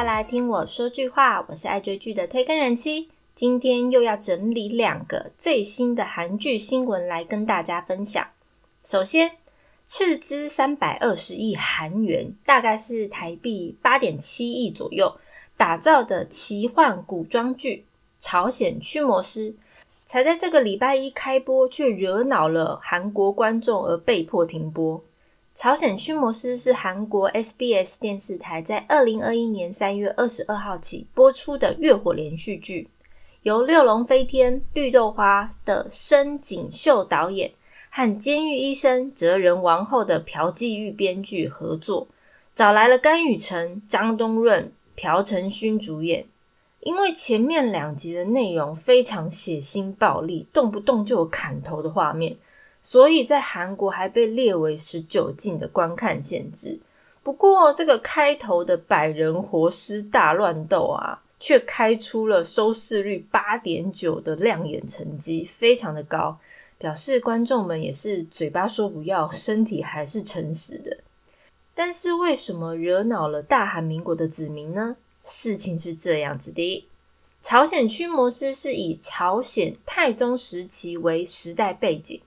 下来听我说句话，我是爱追剧的推更人妻。今天又要整理两个最新的韩剧新闻来跟大家分享。首先，斥资三百二十亿韩元，大概是台币八点七亿左右，打造的奇幻古装剧《朝鲜驱魔师》，才在这个礼拜一开播，却惹恼了韩国观众而被迫停播。《朝鲜驱魔师》是韩国 SBS 电视台在二零二一年三月二十二号起播出的月火连续剧，由六龙飞天、绿豆花的深井秀导演和监狱医生哲人王后的朴继玉编剧合作，找来了甘宇成、张东润、朴成勋主演。因为前面两集的内容非常血腥暴力，动不动就有砍头的画面。所以在韩国还被列为十九禁的观看限制。不过，这个开头的百人活尸大乱斗啊，却开出了收视率八点九的亮眼成绩，非常的高，表示观众们也是嘴巴说不要，身体还是诚实的。但是，为什么惹恼了大韩民国的子民呢？事情是这样子的：朝鲜驱魔师是以朝鲜太宗时期为时代背景。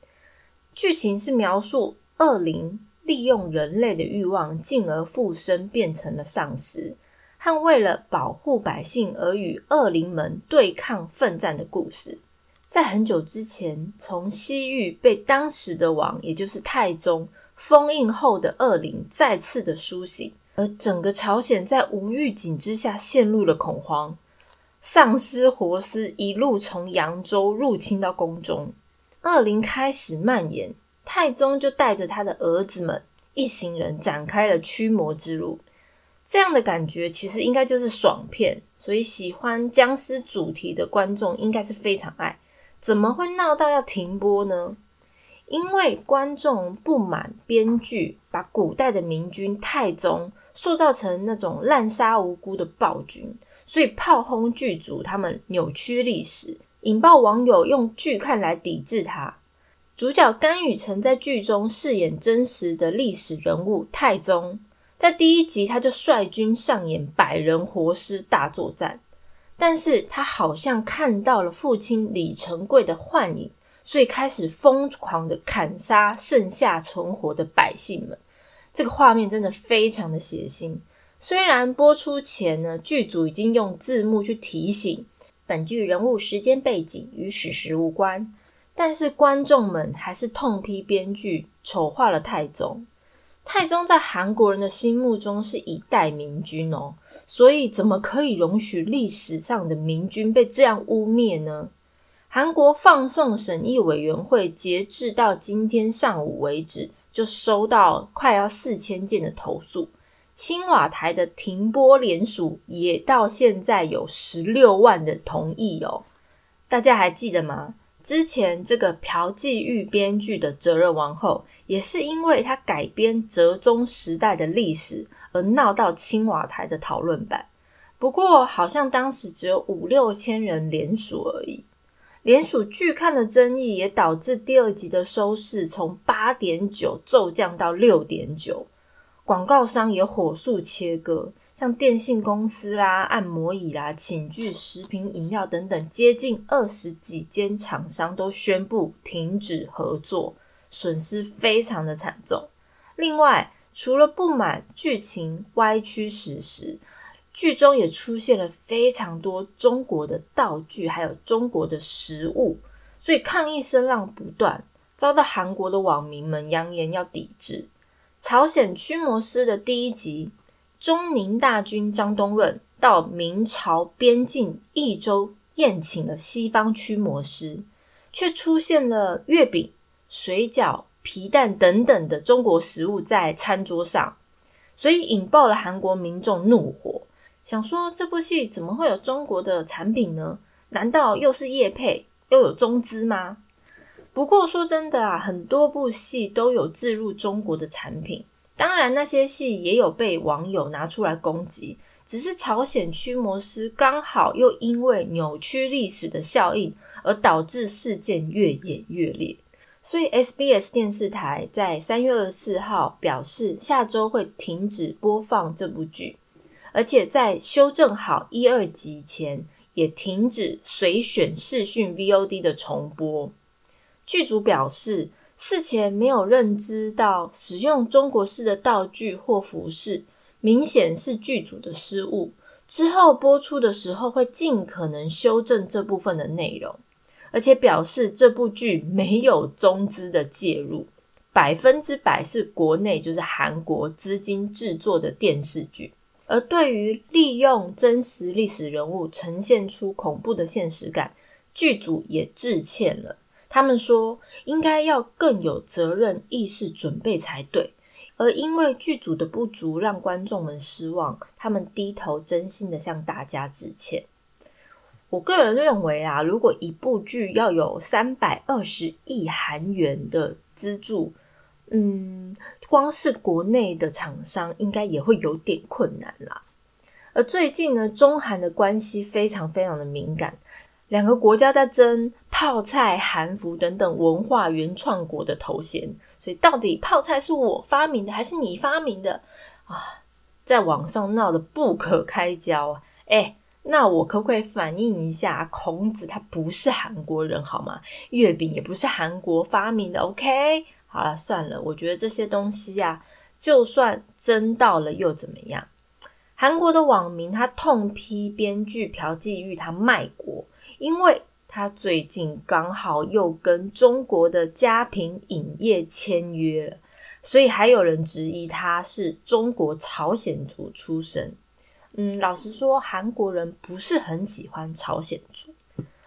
剧情是描述恶灵利用人类的欲望，进而附身变成了丧尸，和为了保护百姓而与恶灵们对抗奋战的故事。在很久之前，从西域被当时的王，也就是太宗封印后的恶灵再次的苏醒，而整个朝鲜在无预警之下陷入了恐慌，丧尸活尸一路从扬州入侵到宫中。恶灵开始蔓延，太宗就带着他的儿子们一行人展开了驱魔之路。这样的感觉其实应该就是爽片，所以喜欢僵尸主题的观众应该是非常爱。怎么会闹到要停播呢？因为观众不满编剧把古代的明君太宗塑造成那种滥杀无辜的暴君，所以炮轰剧组，他们扭曲历史。引爆网友用剧看来抵制他。主角甘宇成在剧中饰演真实的历史人物太宗，在第一集他就率军上演百人活尸大作战，但是他好像看到了父亲李成贵的幻影，所以开始疯狂的砍杀剩下存活的百姓们。这个画面真的非常的血腥。虽然播出前呢，剧组已经用字幕去提醒。本剧人物时间背景与史实无关，但是观众们还是痛批编剧丑化了太宗。太宗在韩国人的心目中是一代明君哦，所以怎么可以容许历史上的明君被这样污蔑呢？韩国放送审议委员会截至到今天上午为止，就收到快要四千件的投诉。青瓦台的停播联署也到现在有十六万的同意哦，大家还记得吗？之前这个朴继玉编剧的《哲人王后》也是因为他改编哲宗时代的历史而闹到青瓦台的讨论版，不过好像当时只有五六千人联署而已。联署拒看的争议也导致第二集的收视从八点九骤降到六点九。广告商也火速切割，像电信公司啦、按摩椅啦、寝具、食品饮料等等，接近二十几间厂商都宣布停止合作，损失非常的惨重。另外，除了不满剧情歪曲史实，剧中也出现了非常多中国的道具，还有中国的食物，所以抗议声浪不断，遭到韩国的网民们扬言要抵制。朝鲜驱魔师的第一集，中宁大军张东润到明朝边境益州宴请了西方驱魔师，却出现了月饼、水饺、皮蛋等等的中国食物在餐桌上，所以引爆了韩国民众怒火，想说这部戏怎么会有中国的产品呢？难道又是叶配，又有中资吗？不过说真的啊，很多部戏都有置入中国的产品，当然那些戏也有被网友拿出来攻击。只是朝鲜驱魔师刚好又因为扭曲历史的效应，而导致事件越演越烈。所以 SBS 电视台在三月二十四号表示，下周会停止播放这部剧。而且在修正好一二集前，也停止随选视讯 VOD 的重播。剧组表示，事前没有认知到使用中国式的道具或服饰，明显是剧组的失误。之后播出的时候会尽可能修正这部分的内容，而且表示这部剧没有中资的介入，百分之百是国内就是韩国资金制作的电视剧。而对于利用真实历史人物呈现出恐怖的现实感，剧组也致歉了。他们说应该要更有责任意识准备才对。而因为剧组的不足，让观众们失望，他们低头真心的向大家致歉。我个人认为啊，如果一部剧要有三百二十亿韩元的资助，嗯，光是国内的厂商应该也会有点困难啦。而最近呢，中韩的关系非常非常的敏感，两个国家在争泡菜、韩服等等文化原创国的头衔。所以，到底泡菜是我发明的还是你发明的啊？在网上闹得不可开交啊！哎，那我可不可以反映一下，孔子他不是韩国人好吗？月饼也不是韩国发明的。OK，好了，算了，我觉得这些东西呀，就算争到了又怎么样？韩国的网民他痛批编剧朴继玉他卖国，因为。他最近刚好又跟中国的嘉平影业签约了，所以还有人质疑他是中国朝鲜族出身。嗯，老实说，韩国人不是很喜欢朝鲜族。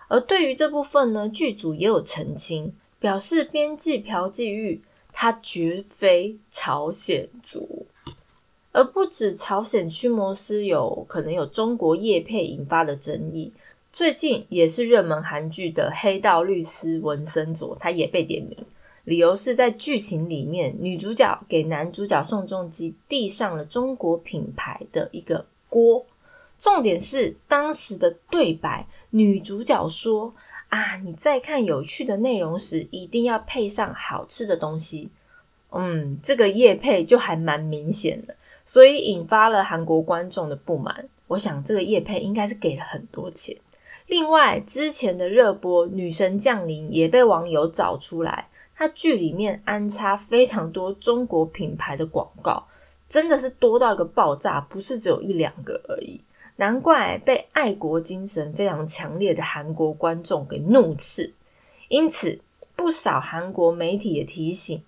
而对于这部分呢，剧组也有澄清，表示编辑朴继玉他绝非朝鲜族，而不止朝鲜驱魔师有可能有中国叶配引发的争议。最近也是热门韩剧的黑道律师文森佐，他也被点名，理由是在剧情里面，女主角给男主角宋仲基递上了中国品牌的一个锅。重点是当时的对白，女主角说：“啊，你在看有趣的内容时，一定要配上好吃的东西。”嗯，这个叶配就还蛮明显的，所以引发了韩国观众的不满。我想这个叶配应该是给了很多钱。另外，之前的热播《女神降临》也被网友找出来，它剧里面安插非常多中国品牌的广告，真的是多到一个爆炸，不是只有一两个而已。难怪被爱国精神非常强烈的韩国观众给怒斥。因此，不少韩国媒体也提醒，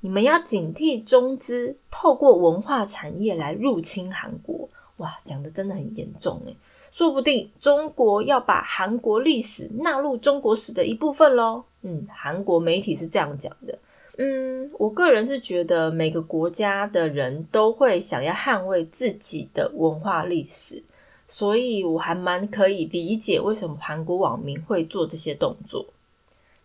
你们要警惕中资透过文化产业来入侵韩国。哇，讲的真的很严重诶说不定中国要把韩国历史纳入中国史的一部分喽。嗯，韩国媒体是这样讲的。嗯，我个人是觉得每个国家的人都会想要捍卫自己的文化历史，所以我还蛮可以理解为什么韩国网民会做这些动作。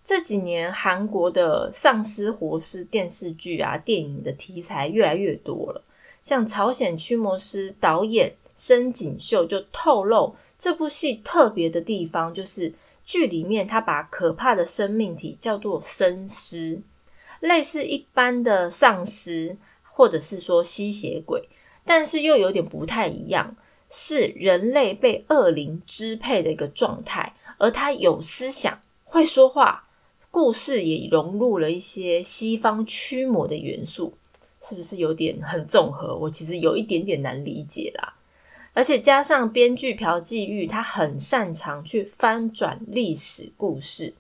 这几年韩国的丧尸活尸电视剧啊、电影的题材越来越多了，像朝鲜驱魔师导演。深井秀就透露，这部戏特别的地方就是剧里面他把可怕的生命体叫做生尸，类似一般的丧尸或者是说吸血鬼，但是又有点不太一样，是人类被恶灵支配的一个状态，而他有思想，会说话，故事也融入了一些西方驱魔的元素，是不是有点很综合？我其实有一点点难理解啦。而且加上编剧朴继玉，他很擅长去翻转历史故事，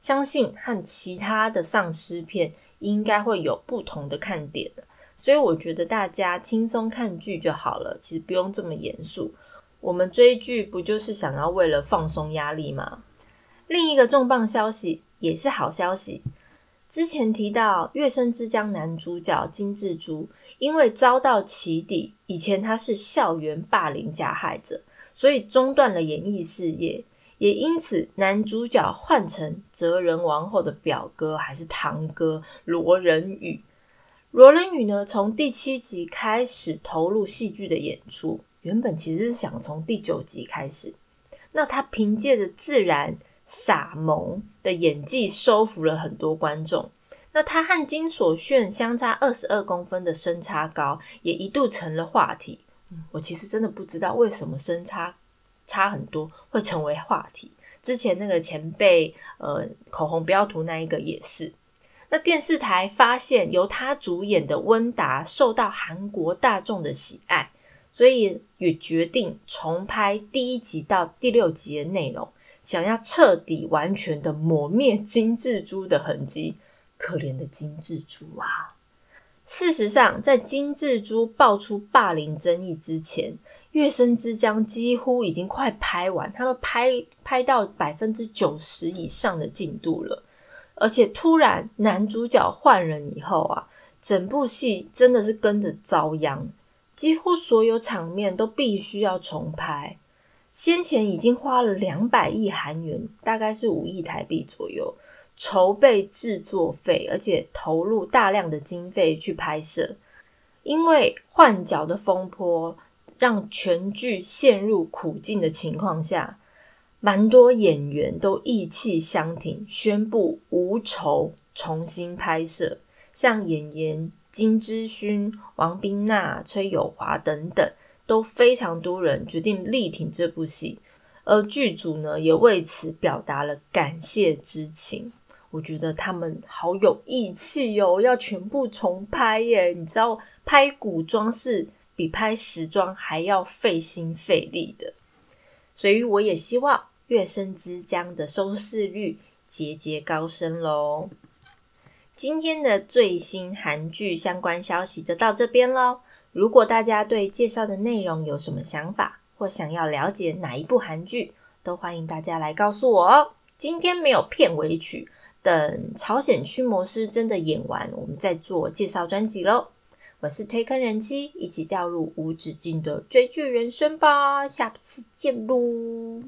相信和其他的丧尸片应该会有不同的看点的。所以我觉得大家轻松看剧就好了，其实不用这么严肃。我们追剧不就是想要为了放松压力吗？另一个重磅消息也是好消息，之前提到《月升之江》男主角金智洙。因为遭到起底，以前他是校园霸凌加害者，所以中断了演艺事业。也因此，男主角换成哲人王后的表哥还是堂哥罗仁宇。罗仁宇呢，从第七集开始投入戏剧的演出，原本其实是想从第九集开始。那他凭借着自然傻萌的演技，收服了很多观众。那他和金所炫相差二十二公分的身差高，也一度成了话题。我其实真的不知道为什么身差差很多会成为话题。之前那个前辈呃口红不要涂那一个也是。那电视台发现由他主演的温达受到韩国大众的喜爱，所以也决定重拍第一集到第六集的内容，想要彻底完全的抹灭金智珠的痕迹。可怜的金智珠啊！事实上，在金智珠爆出霸凌争议之前，《月升之江》几乎已经快拍完，他们拍拍到百分之九十以上的进度了。而且突然男主角换人以后啊，整部戏真的是跟着遭殃，几乎所有场面都必须要重拍。先前已经花了两百亿韩元，大概是五亿台币左右。筹备制作费，而且投入大量的经费去拍摄，因为换角的风波让全剧陷入苦境的情况下，蛮多演员都意气相挺，宣布无酬重新拍摄。像演员金智勋、王彬娜、崔友华等等，都非常多人决定力挺这部戏，而剧组呢也为此表达了感谢之情。我觉得他们好有义气哦，要全部重拍耶！你知道拍古装是比拍时装还要费心费力的，所以我也希望《月升之江》的收视率节节高升喽。今天的最新韩剧相关消息就到这边喽。如果大家对介绍的内容有什么想法，或想要了解哪一部韩剧，都欢迎大家来告诉我哦。今天没有片尾曲。等朝鲜驱魔师真的演完，我们再做介绍专辑喽。我是推坑人妻，一起掉入无止境的追剧人生吧。下次见喽。